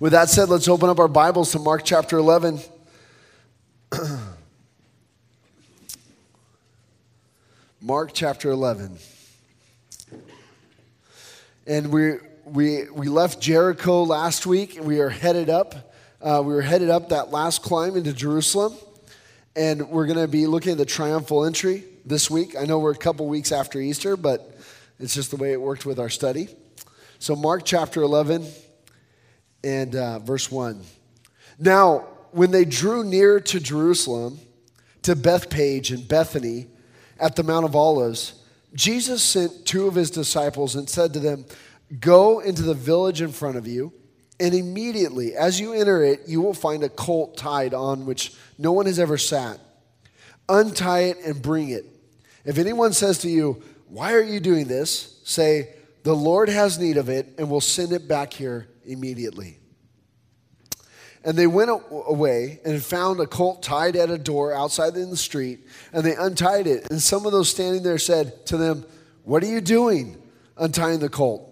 With that said, let's open up our Bibles to Mark chapter 11. Mark chapter 11. And we, we, we left Jericho last week and we are headed up. Uh, we were headed up that last climb into Jerusalem. And we're going to be looking at the triumphal entry this week. I know we're a couple weeks after Easter, but it's just the way it worked with our study. So, Mark chapter 11 and uh, verse 1. Now, when they drew near to Jerusalem, to Bethphage and Bethany, at the Mount of Olives, Jesus sent two of his disciples and said to them, Go into the village in front of you, and immediately, as you enter it, you will find a colt tied on which no one has ever sat. Untie it and bring it. If anyone says to you, Why are you doing this? say, The Lord has need of it, and will send it back here immediately. And they went away and found a colt tied at a door outside in the street, and they untied it. And some of those standing there said to them, What are you doing untying the colt?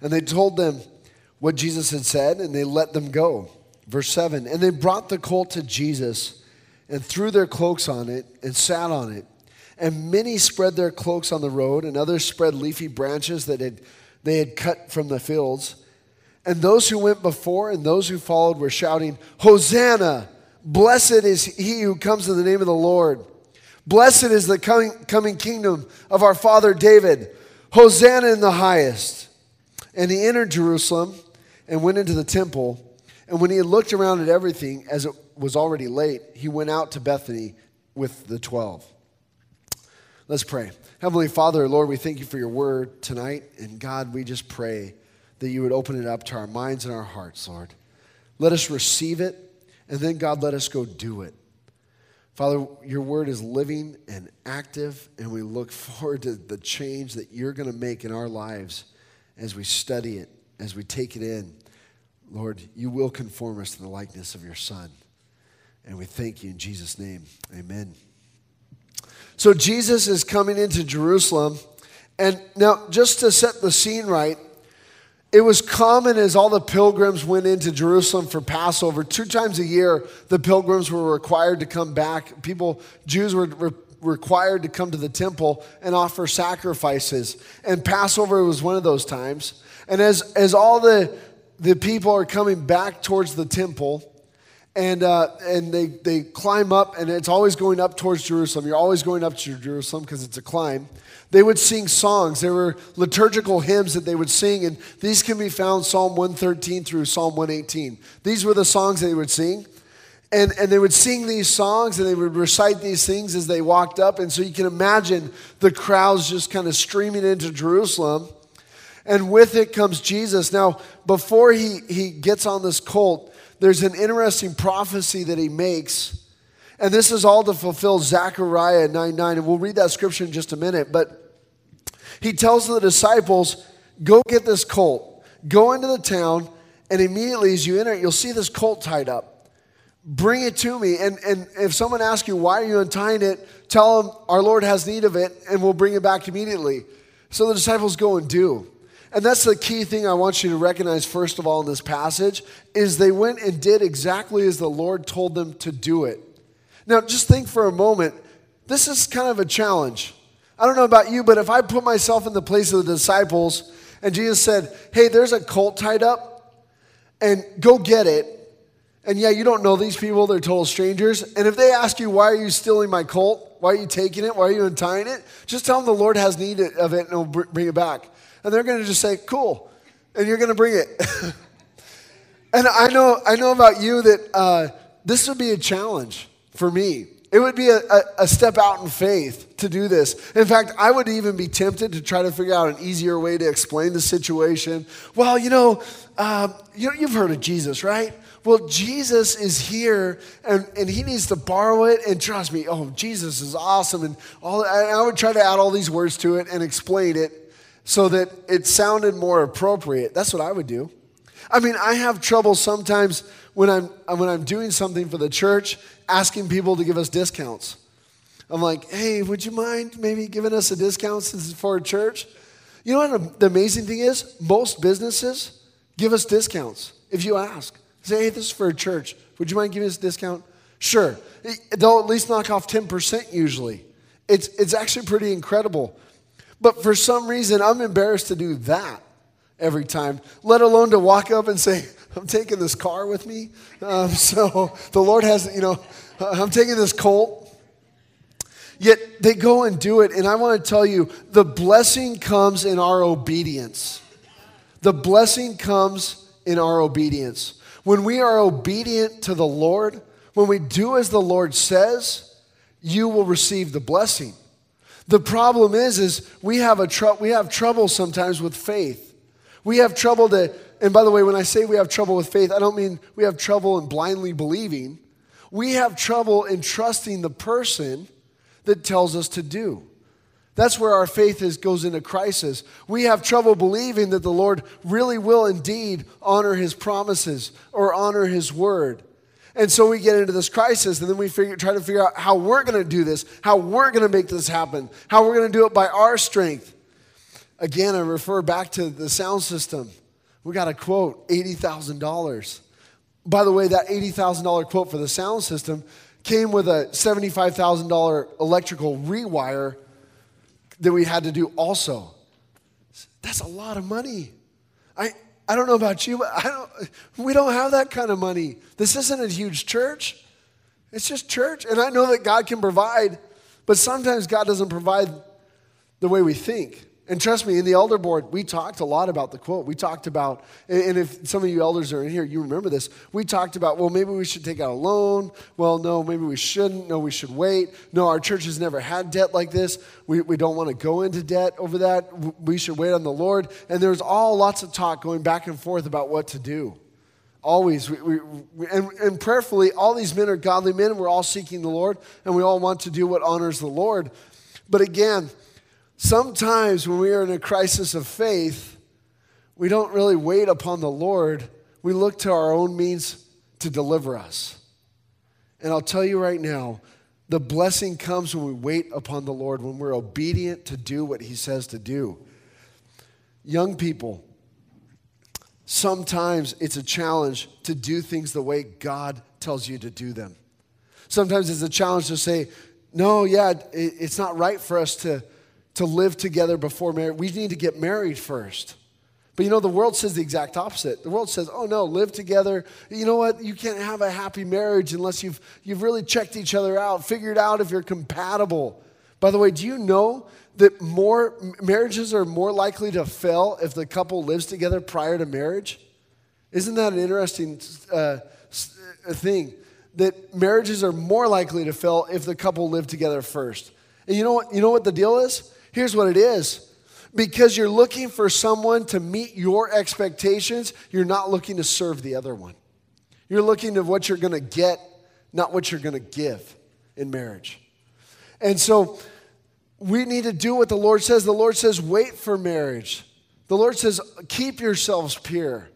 And they told them what Jesus had said, and they let them go. Verse 7 And they brought the colt to Jesus and threw their cloaks on it and sat on it. And many spread their cloaks on the road, and others spread leafy branches that had, they had cut from the fields. And those who went before and those who followed were shouting, Hosanna! Blessed is he who comes in the name of the Lord. Blessed is the coming, coming kingdom of our father David. Hosanna in the highest. And he entered Jerusalem and went into the temple. And when he had looked around at everything, as it was already late, he went out to Bethany with the twelve. Let's pray. Heavenly Father, Lord, we thank you for your word tonight. And God, we just pray that you would open it up to our minds and our hearts, Lord. Let us receive it, and then, God, let us go do it. Father, your word is living and active, and we look forward to the change that you're going to make in our lives as we study it, as we take it in. Lord, you will conform us to the likeness of your Son. And we thank you in Jesus' name. Amen. So Jesus is coming into Jerusalem. And now, just to set the scene right, it was common as all the pilgrims went into Jerusalem for Passover. Two times a year, the pilgrims were required to come back. People, Jews were re- required to come to the temple and offer sacrifices. And Passover was one of those times. And as, as all the, the people are coming back towards the temple, and, uh, and they, they climb up, and it's always going up towards Jerusalem. You're always going up to Jerusalem because it's a climb. They would sing songs. There were liturgical hymns that they would sing, and these can be found Psalm 113 through Psalm 118. These were the songs they would sing. And, and they would sing these songs and they would recite these things as they walked up. And so you can imagine the crowds just kind of streaming into Jerusalem. And with it comes Jesus. Now, before he, he gets on this colt, there's an interesting prophecy that he makes and this is all to fulfill Zechariah 9 9. And we'll read that scripture in just a minute. But he tells the disciples, Go get this colt, go into the town, and immediately as you enter it, you'll see this colt tied up. Bring it to me. And, and if someone asks you, Why are you untying it? Tell them, Our Lord has need of it, and we'll bring it back immediately. So the disciples go and do. And that's the key thing I want you to recognize, first of all, in this passage, is they went and did exactly as the Lord told them to do it. Now, just think for a moment. This is kind of a challenge. I don't know about you, but if I put myself in the place of the disciples and Jesus said, Hey, there's a colt tied up, and go get it. And yeah, you don't know these people, they're total strangers. And if they ask you, Why are you stealing my colt? Why are you taking it? Why are you untying it? Just tell them the Lord has need of it and he'll bring it back. And they're going to just say, Cool. And you're going to bring it. and I know, I know about you that uh, this would be a challenge for me. It would be a, a, a, step out in faith to do this. In fact, I would even be tempted to try to figure out an easier way to explain the situation. Well, you know, um, you, you've heard of Jesus, right? Well, Jesus is here and, and he needs to borrow it. And trust me, oh, Jesus is awesome. And, all, and I would try to add all these words to it and explain it so that it sounded more appropriate. That's what I would do. I mean, I have trouble sometimes when I'm, when I'm doing something for the church asking people to give us discounts. I'm like, hey, would you mind maybe giving us a discount since it's for a church? You know what the amazing thing is? Most businesses Give us discounts if you ask. Say, hey, this is for a church. Would you mind giving us a discount? Sure. They'll at least knock off 10% usually. It's, it's actually pretty incredible. But for some reason, I'm embarrassed to do that every time, let alone to walk up and say, I'm taking this car with me. Um, so the Lord has, you know, I'm taking this colt. Yet they go and do it. And I want to tell you the blessing comes in our obedience. The blessing comes in our obedience. When we are obedient to the Lord, when we do as the Lord says, you will receive the blessing. The problem is, is we have, a tr- we have trouble sometimes with faith. We have trouble to, and by the way, when I say we have trouble with faith, I don't mean we have trouble in blindly believing. We have trouble in trusting the person that tells us to do. That's where our faith is, goes into crisis. We have trouble believing that the Lord really will indeed honor his promises or honor his word. And so we get into this crisis, and then we figure, try to figure out how we're going to do this, how we're going to make this happen, how we're going to do it by our strength. Again, I refer back to the sound system. We got a quote, $80,000. By the way, that $80,000 quote for the sound system came with a $75,000 electrical rewire that we had to do also. That's a lot of money. I, I don't know about you, but I don't, we don't have that kind of money. This isn't a huge church. It's just church. And I know that God can provide, but sometimes God doesn't provide the way we think. And trust me, in the elder board, we talked a lot about the quote. We talked about, and if some of you elders are in here, you remember this. We talked about, well, maybe we should take out a loan. Well, no, maybe we shouldn't. No, we should wait. No, our church has never had debt like this. We, we don't want to go into debt over that. We should wait on the Lord. And there's all lots of talk going back and forth about what to do. Always. We, we, and, and prayerfully, all these men are godly men. We're all seeking the Lord, and we all want to do what honors the Lord. But again, Sometimes when we are in a crisis of faith, we don't really wait upon the Lord. We look to our own means to deliver us. And I'll tell you right now, the blessing comes when we wait upon the Lord, when we're obedient to do what He says to do. Young people, sometimes it's a challenge to do things the way God tells you to do them. Sometimes it's a challenge to say, no, yeah, it's not right for us to to live together before marriage. We need to get married first. But you know, the world says the exact opposite. The world says, oh no, live together. You know what? You can't have a happy marriage unless you've, you've really checked each other out, figured out if you're compatible. By the way, do you know that more marriages are more likely to fail if the couple lives together prior to marriage? Isn't that an interesting uh, thing? That marriages are more likely to fail if the couple live together first. And you know what? You know what the deal is? Here's what it is because you're looking for someone to meet your expectations, you're not looking to serve the other one. You're looking to what you're going to get, not what you're going to give in marriage. And so we need to do what the Lord says. The Lord says, wait for marriage. The Lord says, keep yourselves pure.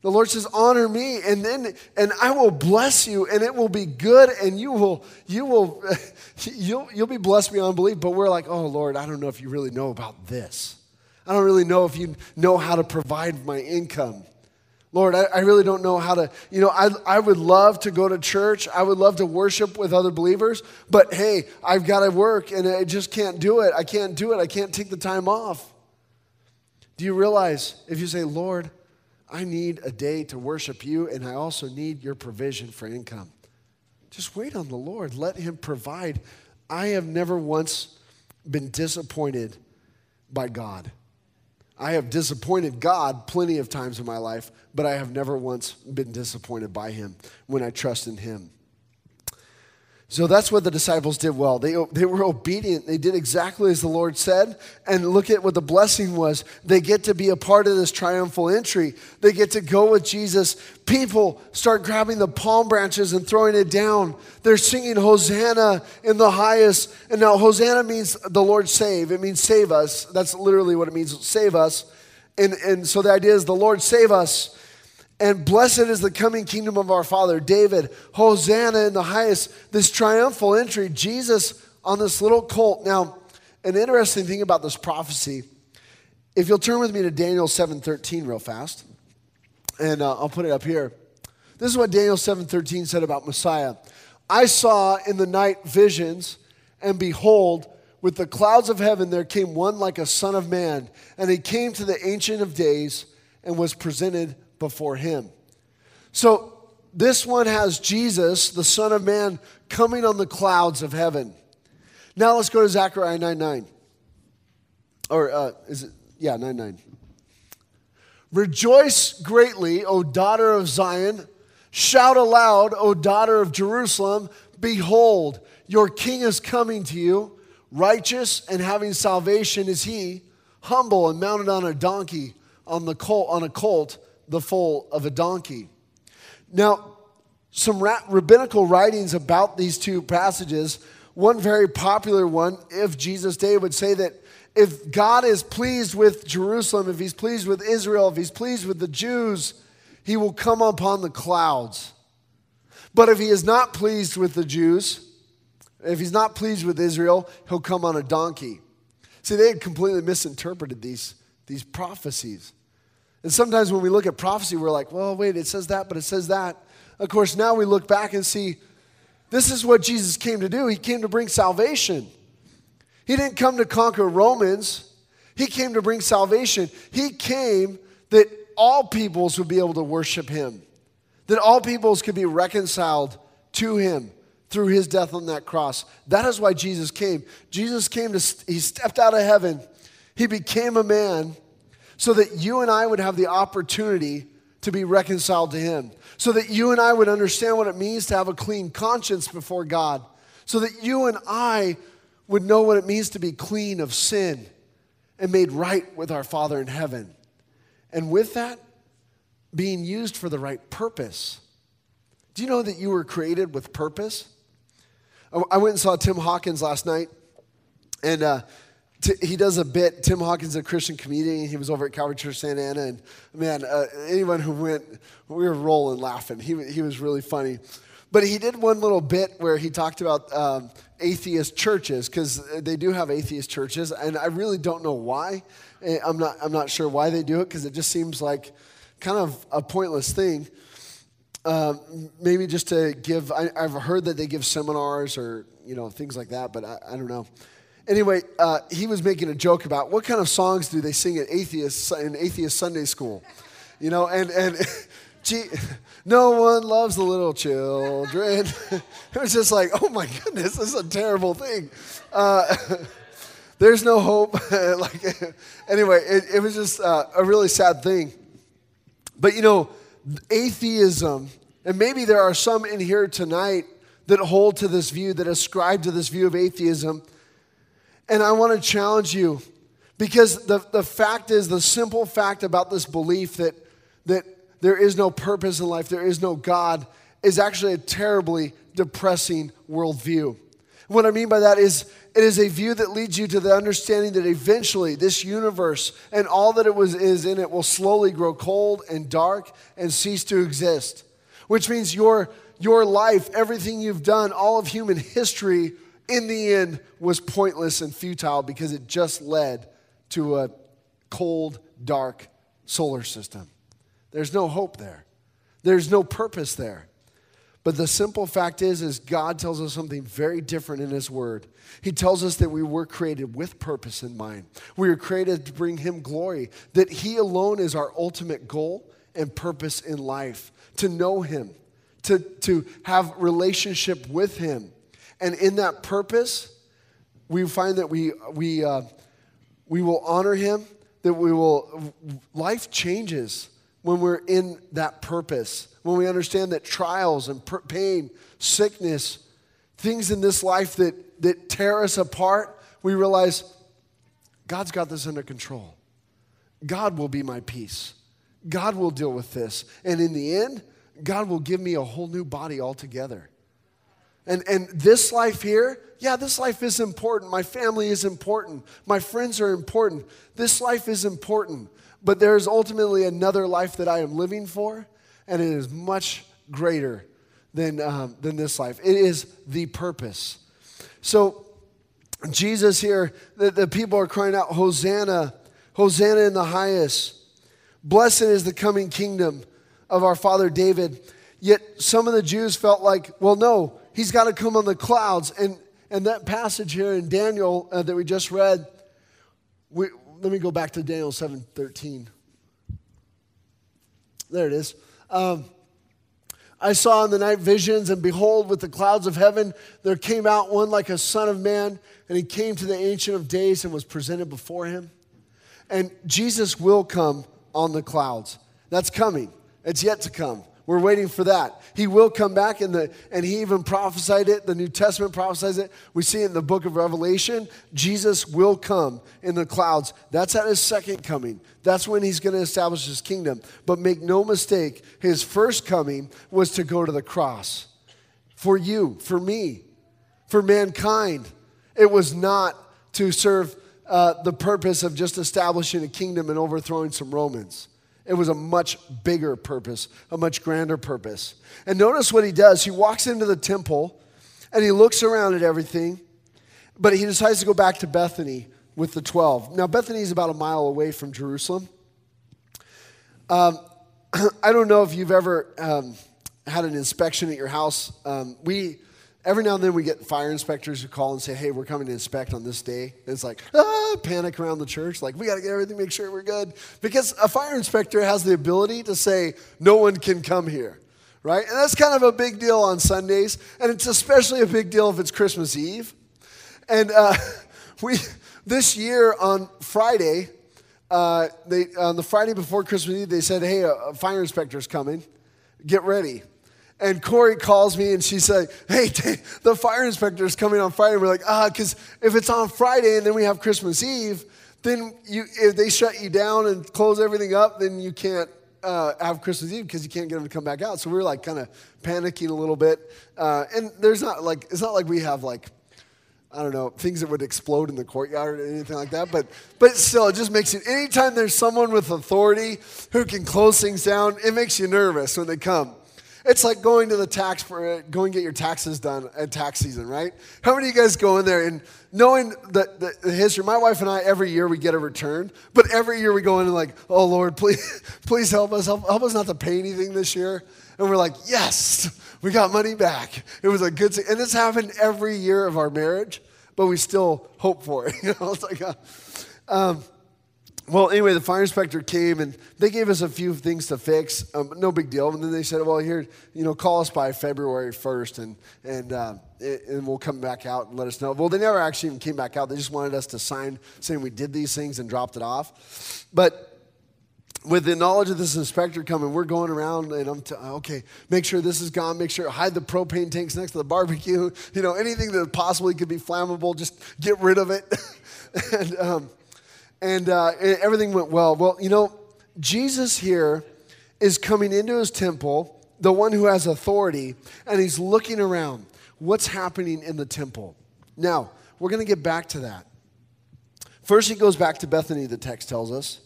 The Lord says, honor me, and then and I will bless you, and it will be good, and you will, you will, you'll, you'll be blessed beyond belief. But we're like, oh Lord, I don't know if you really know about this. I don't really know if you know how to provide my income. Lord, I, I really don't know how to, you know, I, I would love to go to church. I would love to worship with other believers, but hey, I've got to work and I just can't do it. I can't do it. I can't take the time off. Do you realize if you say, Lord, I need a day to worship you, and I also need your provision for income. Just wait on the Lord. Let Him provide. I have never once been disappointed by God. I have disappointed God plenty of times in my life, but I have never once been disappointed by Him when I trust in Him. So that's what the disciples did well. They, they were obedient. They did exactly as the Lord said. And look at what the blessing was. They get to be a part of this triumphal entry. They get to go with Jesus. People start grabbing the palm branches and throwing it down. They're singing Hosanna in the highest. And now, Hosanna means the Lord save. It means save us. That's literally what it means save us. And, and so the idea is the Lord save us. And blessed is the coming kingdom of our Father. David, Hosanna in the highest, this triumphal entry, Jesus on this little colt. Now, an interesting thing about this prophecy, if you'll turn with me to Daniel 7:13 real fast. and uh, I'll put it up here. This is what Daniel 7:13 said about Messiah. I saw in the night visions, and behold, with the clouds of heaven there came one like a son of man, and he came to the ancient of days and was presented before him. So this one has Jesus, the Son of Man, coming on the clouds of heaven. Now let's go to Zechariah 9 9. Or uh, is it? Yeah, 9 9. Rejoice greatly, O daughter of Zion. Shout aloud, O daughter of Jerusalem. Behold, your king is coming to you. Righteous and having salvation is he, humble and mounted on a donkey, on, the colt, on a colt, the foal of a donkey. Now, some rabbinical writings about these two passages, one very popular one, if Jesus' day, would say that if God is pleased with Jerusalem, if he's pleased with Israel, if he's pleased with the Jews, he will come upon the clouds. But if he is not pleased with the Jews, if he's not pleased with Israel, he'll come on a donkey. See, they had completely misinterpreted these, these prophecies. And sometimes when we look at prophecy, we're like, well, wait, it says that, but it says that. Of course, now we look back and see this is what Jesus came to do. He came to bring salvation. He didn't come to conquer Romans, He came to bring salvation. He came that all peoples would be able to worship Him, that all peoples could be reconciled to Him through His death on that cross. That is why Jesus came. Jesus came to, He stepped out of heaven, He became a man so that you and I would have the opportunity to be reconciled to Him, so that you and I would understand what it means to have a clean conscience before God, so that you and I would know what it means to be clean of sin and made right with our Father in heaven. And with that, being used for the right purpose. Do you know that you were created with purpose? I went and saw Tim Hawkins last night, and uh, he does a bit. Tim Hawkins, a Christian comedian, he was over at Calvary Church Santa Ana, and man, uh, anyone who went, we were rolling laughing. He, he was really funny. But he did one little bit where he talked about um, atheist churches because they do have atheist churches, and I really don't know why. Eh, I'm not, I'm not sure why they do it because it just seems like kind of a pointless thing. Um, maybe just to give, I, have heard that they give seminars or you know things like that, but I, I don't know. Anyway, uh, he was making a joke about what kind of songs do they sing at atheist in atheist Sunday school, you know, and and gee, no one loves the little children. it was just like, oh my goodness, this is a terrible thing. Uh, there's no hope. like anyway, it, it was just uh, a really sad thing. But you know, atheism, and maybe there are some in here tonight that hold to this view, that ascribe to this view of atheism and I want to challenge you because the, the fact is, the simple fact about this belief that, that there is no purpose in life, there is no God, is actually a terribly depressing worldview. What I mean by that is, it is a view that leads you to the understanding that eventually this universe and all that it was is in it will slowly grow cold and dark and cease to exist. Which means your, your life, everything you've done, all of human history in the end was pointless and futile because it just led to a cold, dark solar system. There's no hope there. There's no purpose there. But the simple fact is is God tells us something very different in his word. He tells us that we were created with purpose in mind. We were created to bring him glory, that he alone is our ultimate goal and purpose in life, to know him, to, to have relationship with him and in that purpose, we find that we, we, uh, we will honor him, that we will, life changes when we're in that purpose, when we understand that trials and per- pain, sickness, things in this life that, that tear us apart, we realize God's got this under control. God will be my peace. God will deal with this. And in the end, God will give me a whole new body altogether. And, and this life here, yeah, this life is important. My family is important. My friends are important. This life is important. But there is ultimately another life that I am living for, and it is much greater than, um, than this life. It is the purpose. So, Jesus here, the, the people are crying out, Hosanna, Hosanna in the highest. Blessed is the coming kingdom of our father David. Yet some of the Jews felt like, well, no, he's got to come on the clouds. And, and that passage here in Daniel uh, that we just read, we, let me go back to Daniel 7.13. There it is. Um, I saw in the night visions, and behold, with the clouds of heaven, there came out one like a son of man, and he came to the Ancient of Days and was presented before him. And Jesus will come on the clouds. That's coming, it's yet to come. We're waiting for that. He will come back, in the, and he even prophesied it. The New Testament prophesies it. We see it in the book of Revelation. Jesus will come in the clouds. That's at his second coming. That's when he's going to establish his kingdom. But make no mistake, his first coming was to go to the cross for you, for me, for mankind. It was not to serve uh, the purpose of just establishing a kingdom and overthrowing some Romans. It was a much bigger purpose, a much grander purpose. And notice what he does. He walks into the temple and he looks around at everything, but he decides to go back to Bethany with the 12. Now, Bethany is about a mile away from Jerusalem. Um, I don't know if you've ever um, had an inspection at your house. Um, we every now and then we get fire inspectors who call and say, hey, we're coming to inspect on this day. And it's like, ah, panic around the church. Like, we got to get everything, make sure we're good. Because a fire inspector has the ability to say, no one can come here, right? And that's kind of a big deal on Sundays. And it's especially a big deal if it's Christmas Eve. And uh, we, this year on Friday, uh, they, on the Friday before Christmas Eve, they said, hey, a, fire inspector's coming. Get ready. And Corey calls me and she's like, Hey, the fire inspector is coming on Friday. We're like, Ah, because if it's on Friday and then we have Christmas Eve, then you, if they shut you down and close everything up, then you can't uh, have Christmas Eve because you can't get them to come back out. So we were like kind of panicking a little bit. Uh, and there's not like, it's not like we have like, I don't know, things that would explode in the courtyard or anything like that. But, but still, it just makes it, anytime there's someone with authority who can close things down, it makes you nervous when they come. It's like going to the tax for going get your taxes done at tax season, right? How many of you guys go in there and knowing the, the, history? My wife and I every year we get a return, but every year we go in and like, oh Lord, please, please help us, help, help us not to pay anything this year. And we're like, yes, we got money back. It was a good, and this happened every year of our marriage, but we still hope for it. You know, it's like, a, um, well, anyway, the fire inspector came and they gave us a few things to fix. Um, no big deal. And then they said, "Well, here, you know, call us by February 1st, and and uh, and we'll come back out and let us know." Well, they never actually even came back out. They just wanted us to sign saying we did these things and dropped it off. But with the knowledge of this inspector coming, we're going around and I'm t- okay. Make sure this is gone. Make sure hide the propane tanks next to the barbecue. You know, anything that possibly could be flammable, just get rid of it. and um, and uh, everything went well. Well, you know, Jesus here is coming into his temple, the one who has authority, and he's looking around. What's happening in the temple? Now, we're going to get back to that. First, he goes back to Bethany, the text tells us.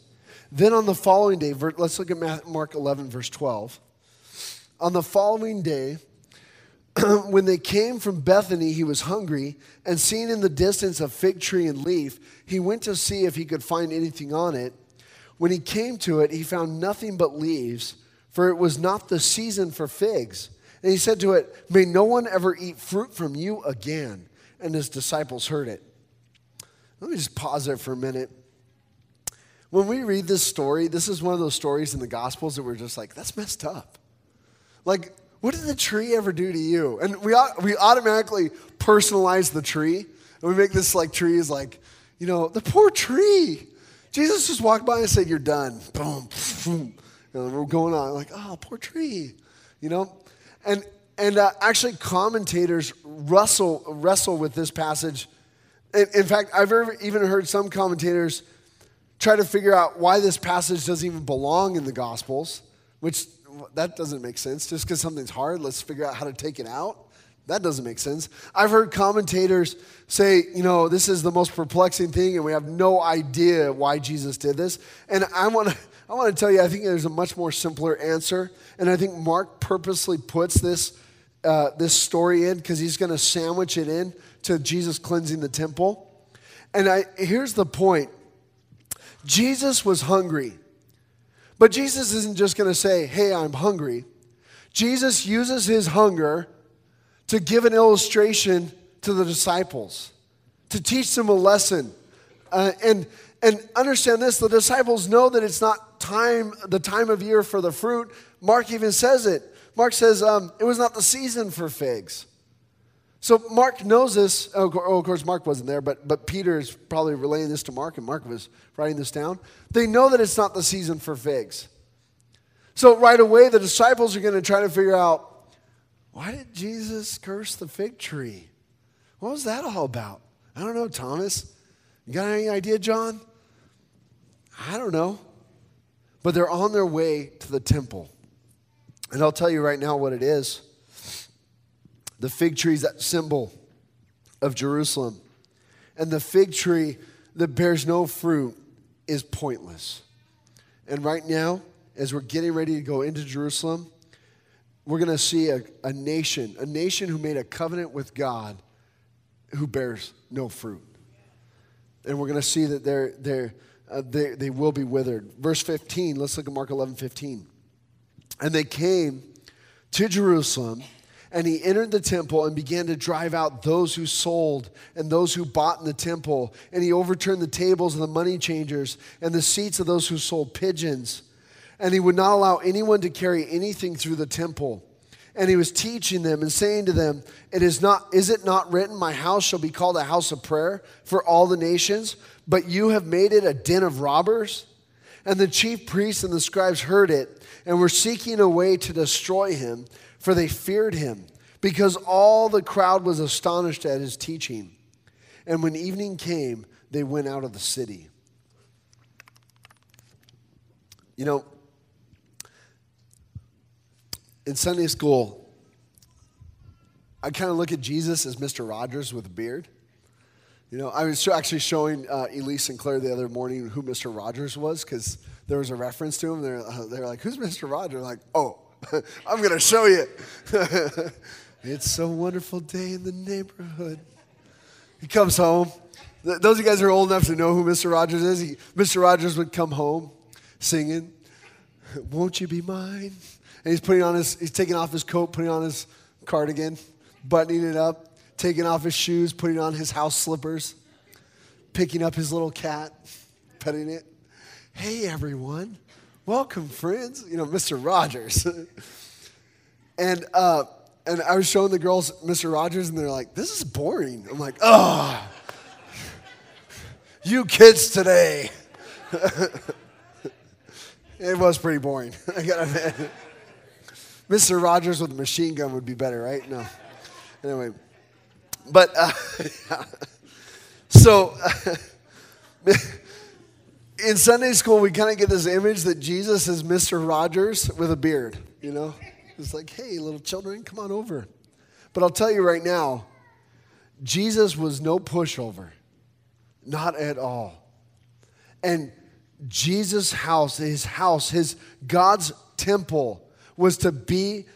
Then on the following day, let's look at Mark 11, verse 12. On the following day, when they came from Bethany, he was hungry, and seeing in the distance a fig tree and leaf, he went to see if he could find anything on it. When he came to it, he found nothing but leaves, for it was not the season for figs. And he said to it, May no one ever eat fruit from you again. And his disciples heard it. Let me just pause there for a minute. When we read this story, this is one of those stories in the Gospels that we're just like, that's messed up. Like, what did the tree ever do to you? And we, we automatically personalize the tree. And we make this like tree is like, you know, the poor tree. Jesus just walked by and said, You're done. Boom. boom. And we're going on like, oh, poor tree. You know? And and uh, actually commentators wrestle wrestle with this passage. In, in fact, I've even heard some commentators try to figure out why this passage doesn't even belong in the Gospels, which that doesn't make sense. Just because something's hard, let's figure out how to take it out. That doesn't make sense. I've heard commentators say, you know, this is the most perplexing thing, and we have no idea why Jesus did this. And I want to, I want to tell you, I think there's a much more simpler answer, and I think Mark purposely puts this, uh, this story in because he's going to sandwich it in to Jesus cleansing the temple. And I, here's the point: Jesus was hungry. But Jesus isn't just going to say, Hey, I'm hungry. Jesus uses his hunger to give an illustration to the disciples, to teach them a lesson. Uh, and, and understand this the disciples know that it's not time, the time of year for the fruit. Mark even says it. Mark says um, it was not the season for figs. So Mark knows this. Oh, oh, of course, Mark wasn't there, but, but Peter is probably relaying this to Mark, and Mark was writing this down. They know that it's not the season for figs. So right away, the disciples are going to try to figure out why did Jesus curse the fig tree? What was that all about? I don't know, Thomas. You got any idea, John? I don't know. But they're on their way to the temple. And I'll tell you right now what it is. The fig tree is that symbol of Jerusalem. And the fig tree that bears no fruit is pointless. And right now, as we're getting ready to go into Jerusalem, we're going to see a, a nation, a nation who made a covenant with God who bears no fruit. And we're going to see that they're, they're, uh, they, they will be withered. Verse 15, let's look at Mark 11 15. And they came to Jerusalem and he entered the temple and began to drive out those who sold and those who bought in the temple. And he overturned the tables of the money changers and the seats of those who sold pigeons. And he would not allow anyone to carry anything through the temple. And he was teaching them and saying to them, It is not, is it not written, My house shall be called a house of prayer for all the nations, but you have made it a den of robbers? And the chief priests and the scribes heard it and were seeking a way to destroy him for they feared him, because all the crowd was astonished at his teaching. And when evening came, they went out of the city. You know, in Sunday school, I kind of look at Jesus as Mr. Rogers with a beard. You know, I was actually showing uh, Elise and Claire the other morning who Mr. Rogers was because there was a reference to him. They're, uh, they're like, Who's Mr. Rogers? I'm like, oh, I'm going to show you. it's a wonderful day in the neighborhood. He comes home. Those of you guys who are old enough to know who Mr. Rogers is, he, Mr. Rogers would come home singing, Won't you be mine? And he's putting on his, he's taking off his coat, putting on his cardigan, buttoning it up, taking off his shoes, putting on his house slippers, picking up his little cat, petting it. Hey, everyone. Welcome, friends. You know, Mr. Rogers. and, uh, and I was showing the girls Mr. Rogers, and they're like, this is boring. I'm like, oh, you kids today. it was pretty boring. I gotta admit. Mr. Rogers with a machine gun would be better, right? No. Anyway, but uh, so. Uh, in Sunday school, we kind of get this image that Jesus is Mr. Rogers with a beard, you know? It's like, hey, little children, come on over. But I'll tell you right now, Jesus was no pushover, not at all. And Jesus' house, his house, his God's temple was to be,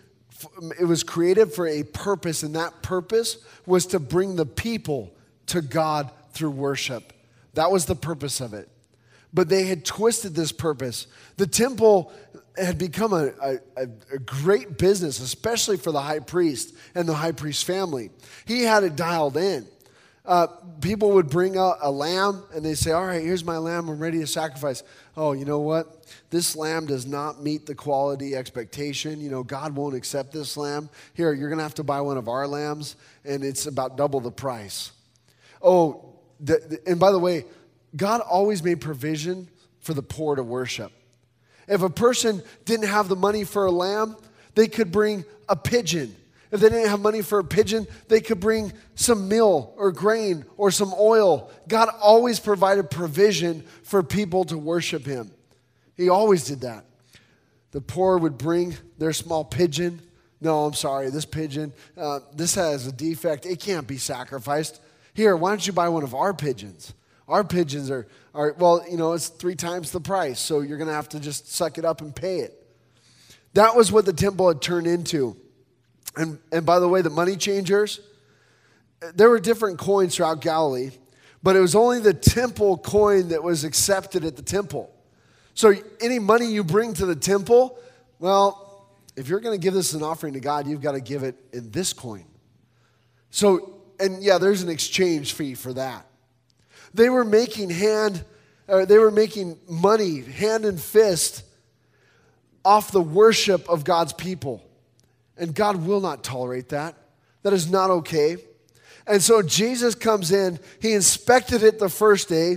it was created for a purpose, and that purpose was to bring the people to God through worship. That was the purpose of it but they had twisted this purpose. The temple had become a, a, a, great business, especially for the high priest and the high priest family. He had it dialed in. Uh, people would bring out a lamb and they say, All right, here's my lamb, I'm ready to sacrifice. Oh, you know what? This lamb does not meet the quality expectation. You know, God won't accept this lamb. Here, you're going to have to buy one of our lambs, and it's about double the price. Oh, the, the, and by the way, God always made provision for the poor to worship. If a person didn't have the money for a lamb, they could bring a pigeon. If they didn't have money for a pigeon, they could bring some meal or grain or some oil. God always provided provision for people to worship Him. He always did that. The poor would bring their small pigeon. No, I'm sorry, this pigeon, uh, this has a defect. It can't be sacrificed. Here, why don't you buy one of our pigeons? Our pigeons are, are well, you know, it's three times the price, so you're going to have to just suck it up and pay it. That was what the temple had turned into. And, and by the way, the money changers, there were different coins throughout Galilee, but it was only the temple coin that was accepted at the temple. So, any money you bring to the temple, well, if you're going to give this an offering to God, you've got to give it in this coin. So, and yeah, there's an exchange fee for that. They were making hand, or they were making money, hand and fist, off the worship of God's people. And God will not tolerate that. That is not okay. And so Jesus comes in, he inspected it the first day,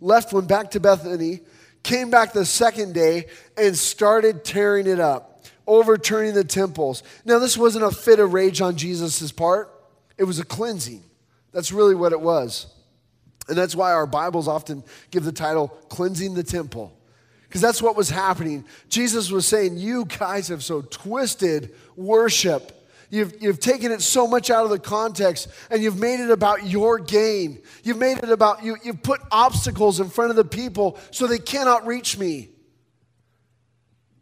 left, went back to Bethany, came back the second day, and started tearing it up, overturning the temples. Now, this wasn't a fit of rage on Jesus' part, it was a cleansing. That's really what it was. And that's why our Bibles often give the title Cleansing the Temple. Because that's what was happening. Jesus was saying, You guys have so twisted worship You've, you've taken it so much out of the context and you've made it about your gain. You've made it about you. You've put obstacles in front of the people so they cannot reach me.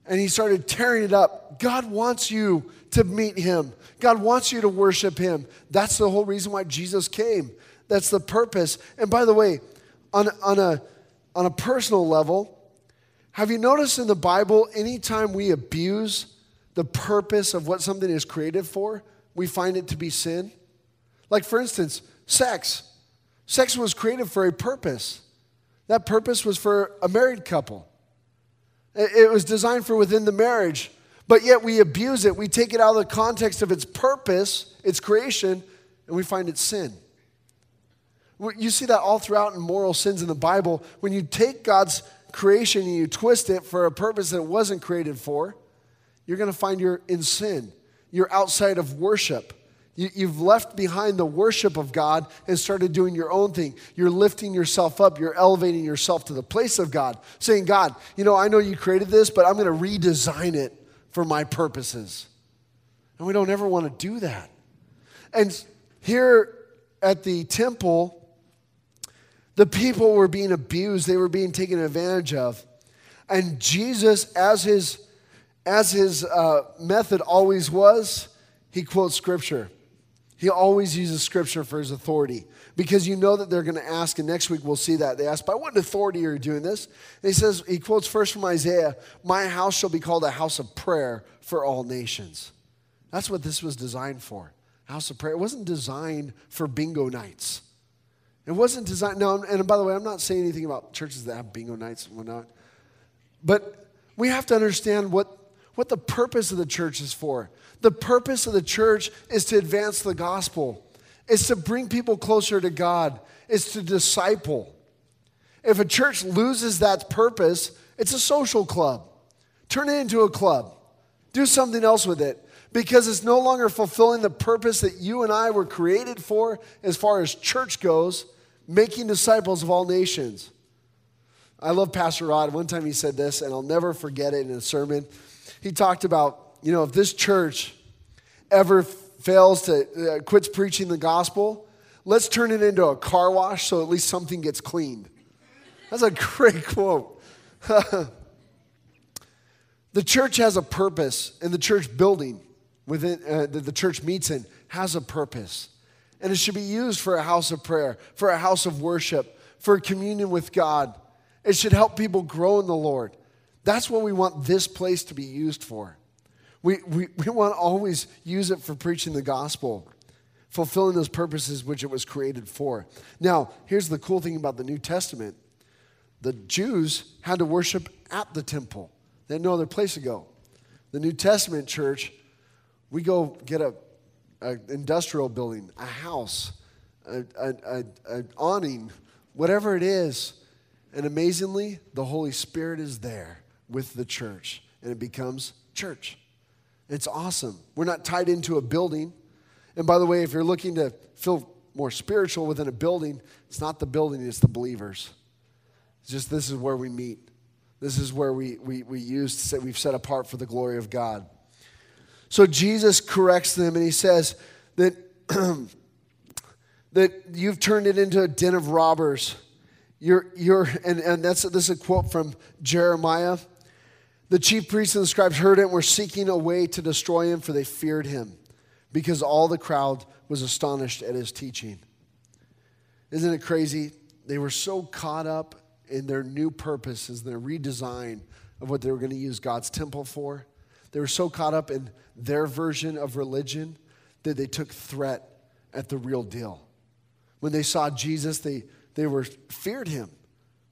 And he started tearing it up. God wants you to meet him, God wants you to worship him. That's the whole reason why Jesus came. That's the purpose. And by the way, on, on, a, on a personal level, have you noticed in the Bible, anytime we abuse the purpose of what something is created for, we find it to be sin. Like, for instance, sex. Sex was created for a purpose. That purpose was for a married couple, it was designed for within the marriage. But yet we abuse it. We take it out of the context of its purpose, its creation, and we find it sin. You see that all throughout in moral sins in the Bible. When you take God's creation and you twist it for a purpose that it wasn't created for, you're going to find you're in sin. You're outside of worship. You, have left behind the worship of God and started doing your own thing. You're lifting yourself up. You're elevating yourself to the place of God, saying, God, you know, I know you created this, but I'm going to redesign it for my purposes. And we don't ever want to do that. And here at the temple, the people were being abused, they were being taken advantage of. And Jesus, as his as his uh, method always was, he quotes scripture. He always uses scripture for his authority because you know that they're going to ask, and next week we'll see that. They ask, By what authority are you doing this? And he says, He quotes first from Isaiah, My house shall be called a house of prayer for all nations. That's what this was designed for. House of prayer. It wasn't designed for bingo nights. It wasn't designed. No, and by the way, I'm not saying anything about churches that have bingo nights and whatnot. But we have to understand what what the purpose of the church is for. The purpose of the church is to advance the gospel, it's to bring people closer to God, it's to disciple. If a church loses that purpose, it's a social club. Turn it into a club. Do something else with it because it's no longer fulfilling the purpose that you and I were created for as far as church goes, making disciples of all nations. I love Pastor Rod. One time he said this, and I'll never forget it in a sermon he talked about, you know, if this church ever fails to uh, quits preaching the gospel, let's turn it into a car wash so at least something gets cleaned. That's a great quote. the church has a purpose, and the church building within uh, that the church meets in has a purpose, and it should be used for a house of prayer, for a house of worship, for communion with God. It should help people grow in the Lord. That's what we want this place to be used for. We, we, we want to always use it for preaching the gospel, fulfilling those purposes which it was created for. Now, here's the cool thing about the New Testament the Jews had to worship at the temple, they had no other place to go. The New Testament church, we go get a, an industrial building, a house, an awning, whatever it is. And amazingly, the Holy Spirit is there with the church, and it becomes church. It's awesome. We're not tied into a building. And by the way, if you're looking to feel more spiritual within a building, it's not the building, it's the believers. It's just this is where we meet. This is where we, we, we use to say we've set apart for the glory of God. So Jesus corrects them and he says that, that you've turned it into a den of robbers. You're, you're, and, and that's this is a quote from Jeremiah. The chief priests and the scribes heard it and were seeking a way to destroy him, for they feared him, because all the crowd was astonished at his teaching. Isn't it crazy? They were so caught up in their new purposes, their redesign of what they were going to use God's temple for. They were so caught up in their version of religion that they took threat at the real deal. When they saw Jesus, they, they were feared him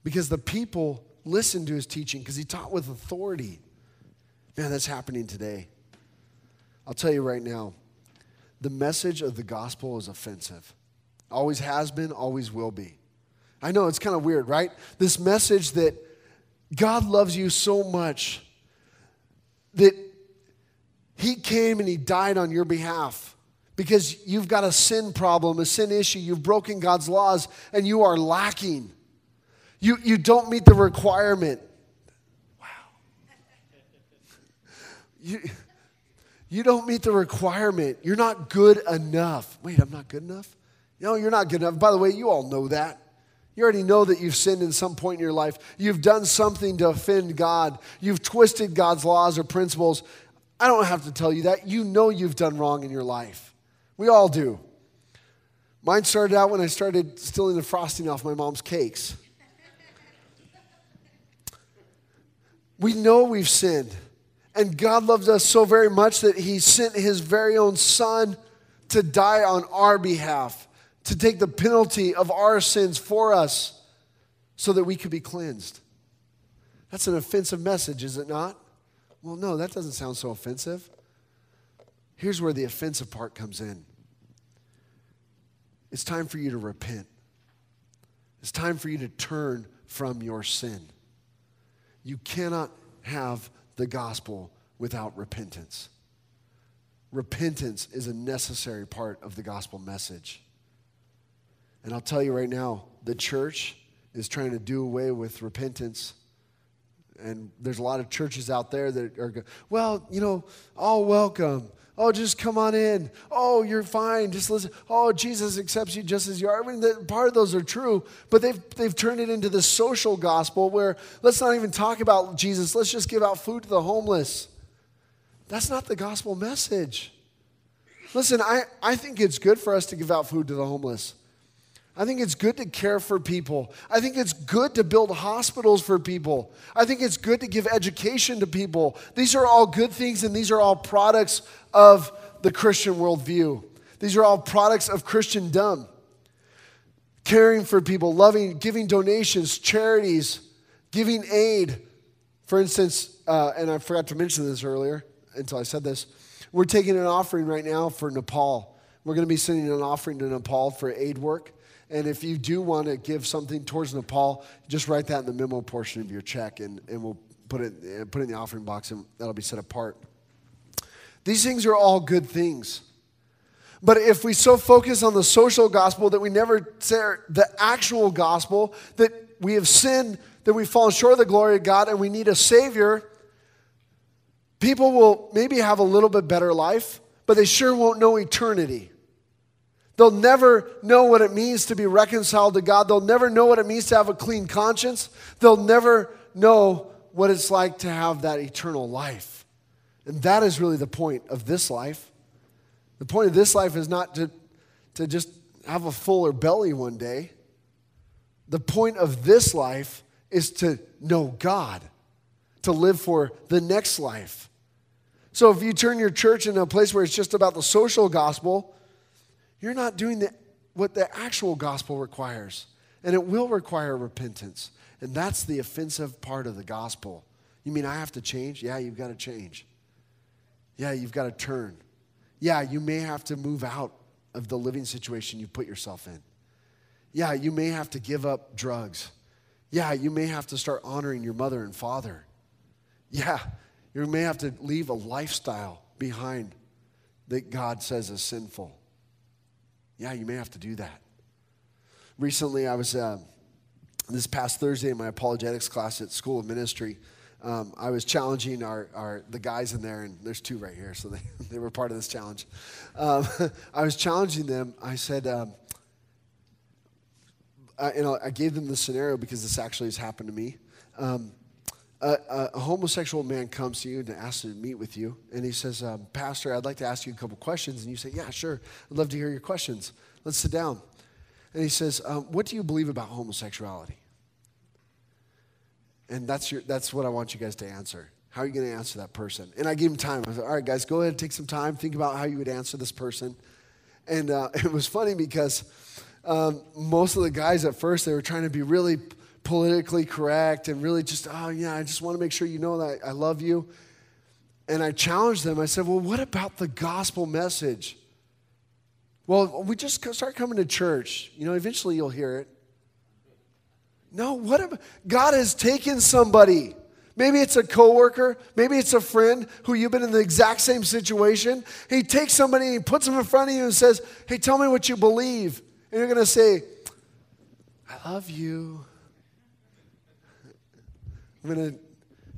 because the people listened to his teaching because he taught with authority. Man, that's happening today. I'll tell you right now, the message of the gospel is offensive. Always has been, always will be. I know it's kind of weird, right? This message that God loves you so much that He came and He died on your behalf because you've got a sin problem, a sin issue. You've broken God's laws and you are lacking. You, you don't meet the requirement. Wow. You, you don't meet the requirement. You're not good enough. Wait, I'm not good enough? No, you're not good enough. By the way, you all know that. You already know that you've sinned in some point in your life. You've done something to offend God. You've twisted God's laws or principles. I don't have to tell you that. You know you've done wrong in your life. We all do. Mine started out when I started stealing the frosting off my mom's cakes. we know we've sinned. And God loves us so very much that He sent His very own Son to die on our behalf, to take the penalty of our sins for us so that we could be cleansed. That's an offensive message, is it not? Well, no, that doesn't sound so offensive. Here's where the offensive part comes in it's time for you to repent, it's time for you to turn from your sin. You cannot have the gospel without repentance. Repentance is a necessary part of the gospel message. And I'll tell you right now, the church is trying to do away with repentance. And there's a lot of churches out there that are, well, you know, all welcome. Oh, just come on in. Oh, you're fine. Just listen. Oh, Jesus accepts you just as you are. I mean, the, part of those are true, but they've, they've turned it into the social gospel where let's not even talk about Jesus. Let's just give out food to the homeless. That's not the gospel message. Listen, I, I think it's good for us to give out food to the homeless. I think it's good to care for people. I think it's good to build hospitals for people. I think it's good to give education to people. These are all good things, and these are all products of the Christian worldview. These are all products of Christendom. Caring for people, loving, giving donations, charities, giving aid. For instance, uh, and I forgot to mention this earlier until I said this, we're taking an offering right now for Nepal. We're going to be sending an offering to Nepal for aid work. And if you do want to give something towards Nepal, just write that in the memo portion of your check and, and we'll put it, uh, put it in the offering box and that'll be set apart. These things are all good things. But if we so focus on the social gospel that we never say the actual gospel, that we have sinned, that we've fallen short of the glory of God, and we need a Savior, people will maybe have a little bit better life, but they sure won't know eternity. They'll never know what it means to be reconciled to God. They'll never know what it means to have a clean conscience. They'll never know what it's like to have that eternal life. And that is really the point of this life. The point of this life is not to, to just have a fuller belly one day. The point of this life is to know God, to live for the next life. So if you turn your church into a place where it's just about the social gospel, you're not doing the, what the actual gospel requires. And it will require repentance. And that's the offensive part of the gospel. You mean I have to change? Yeah, you've got to change. Yeah, you've got to turn. Yeah, you may have to move out of the living situation you put yourself in. Yeah, you may have to give up drugs. Yeah, you may have to start honoring your mother and father. Yeah, you may have to leave a lifestyle behind that God says is sinful. Yeah, you may have to do that. Recently, I was, uh, this past Thursday in my apologetics class at School of Ministry, um, I was challenging our, our, the guys in there, and there's two right here, so they, they were part of this challenge. Um, I was challenging them. I said, um, I, know, I gave them the scenario because this actually has happened to me. A, a, homosexual man comes to you and asks to meet with you, and he says, um, Pastor, I'd like to ask you a couple questions. And you say, Yeah, sure. I'd love to hear your questions. Let's sit down. And he says, um, What do you believe about homosexuality? And that's, your, that's what I want you guys to answer. How are you going to answer that person? And I gave him time. I said, all right, guys, go ahead, take some time, think about how you would answer this person. And uh, it was funny because um, most of the guys at first, they were trying to be really politically correct and really just, oh, yeah, I just want to make sure you know that I love you. And I challenged them. I said, well, what about the gospel message? Well, we just start coming to church. You know, eventually you'll hear it. No, what about God has taken somebody. Maybe it's a coworker, maybe it's a friend who you've been in the exact same situation. He takes somebody he puts them in front of you and says, Hey, tell me what you believe. And you're going to say, I love you. I'm going to,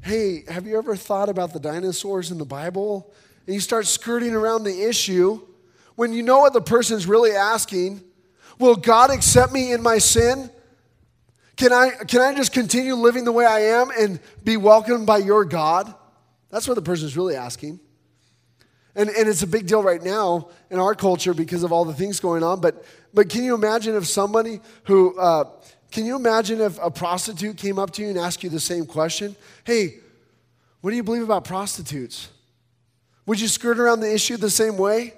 hey, have you ever thought about the dinosaurs in the Bible? And you start skirting around the issue when you know what the person's really asking Will God accept me in my sin? Can I, can I just continue living the way I am and be welcomed by your God? That's what the person is really asking. And, and it's a big deal right now in our culture because of all the things going on. But, but can you imagine if somebody who, uh, can you imagine if a prostitute came up to you and asked you the same question? Hey, what do you believe about prostitutes? Would you skirt around the issue the same way?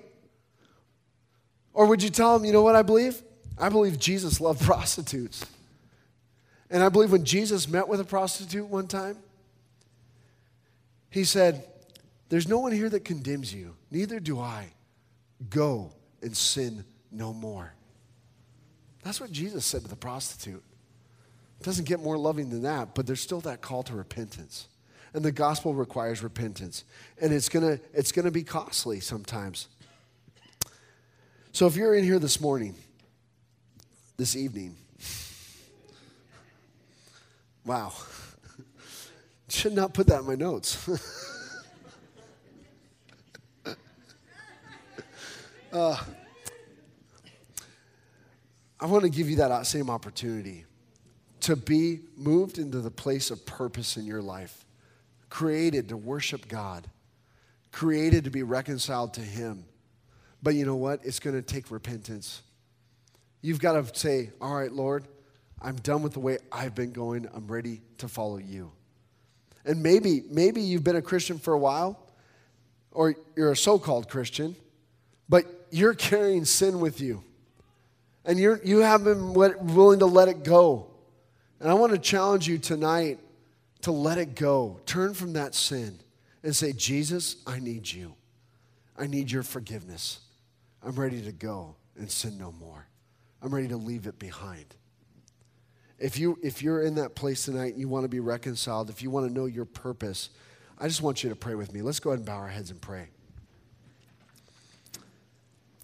Or would you tell them, you know what I believe? I believe Jesus loved prostitutes. And I believe when Jesus met with a prostitute one time, he said, there's no one here that condemns you, neither do I. Go and sin no more. That's what Jesus said to the prostitute. It doesn't get more loving than that, but there's still that call to repentance. And the gospel requires repentance. And it's going to it's going to be costly sometimes. So if you're in here this morning, this evening, wow. Should not put that in my notes. Uh, I want to give you that same opportunity to be moved into the place of purpose in your life, created to worship God, created to be reconciled to Him. But you know what? It's going to take repentance. You've got to say, All right, Lord, I'm done with the way I've been going. I'm ready to follow you. And maybe, maybe you've been a Christian for a while, or you're a so called Christian, but you're carrying sin with you. And you're, you haven't been willing to let it go. And I want to challenge you tonight to let it go. Turn from that sin and say, Jesus, I need you. I need your forgiveness. I'm ready to go and sin no more. I'm ready to leave it behind. If, you, if you're in that place tonight and you want to be reconciled, if you want to know your purpose, I just want you to pray with me. Let's go ahead and bow our heads and pray.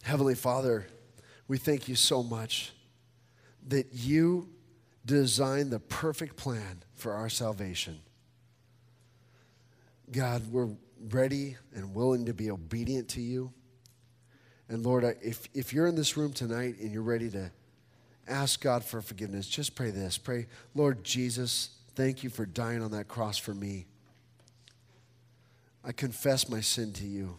Heavenly Father, we thank you so much that you designed the perfect plan for our salvation. God, we're ready and willing to be obedient to you. And Lord, if, if you're in this room tonight and you're ready to ask God for forgiveness, just pray this. Pray, Lord Jesus, thank you for dying on that cross for me. I confess my sin to you.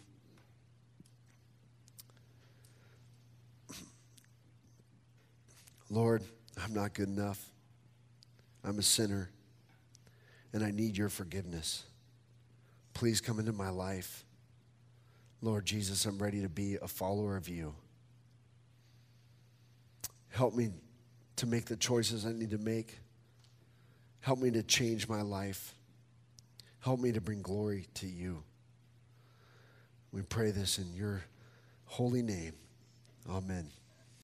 Lord, I'm not good enough. I'm a sinner, and I need your forgiveness. Please come into my life. Lord Jesus, I'm ready to be a follower of you. Help me to make the choices I need to make. Help me to change my life. Help me to bring glory to you. We pray this in your holy name. Amen.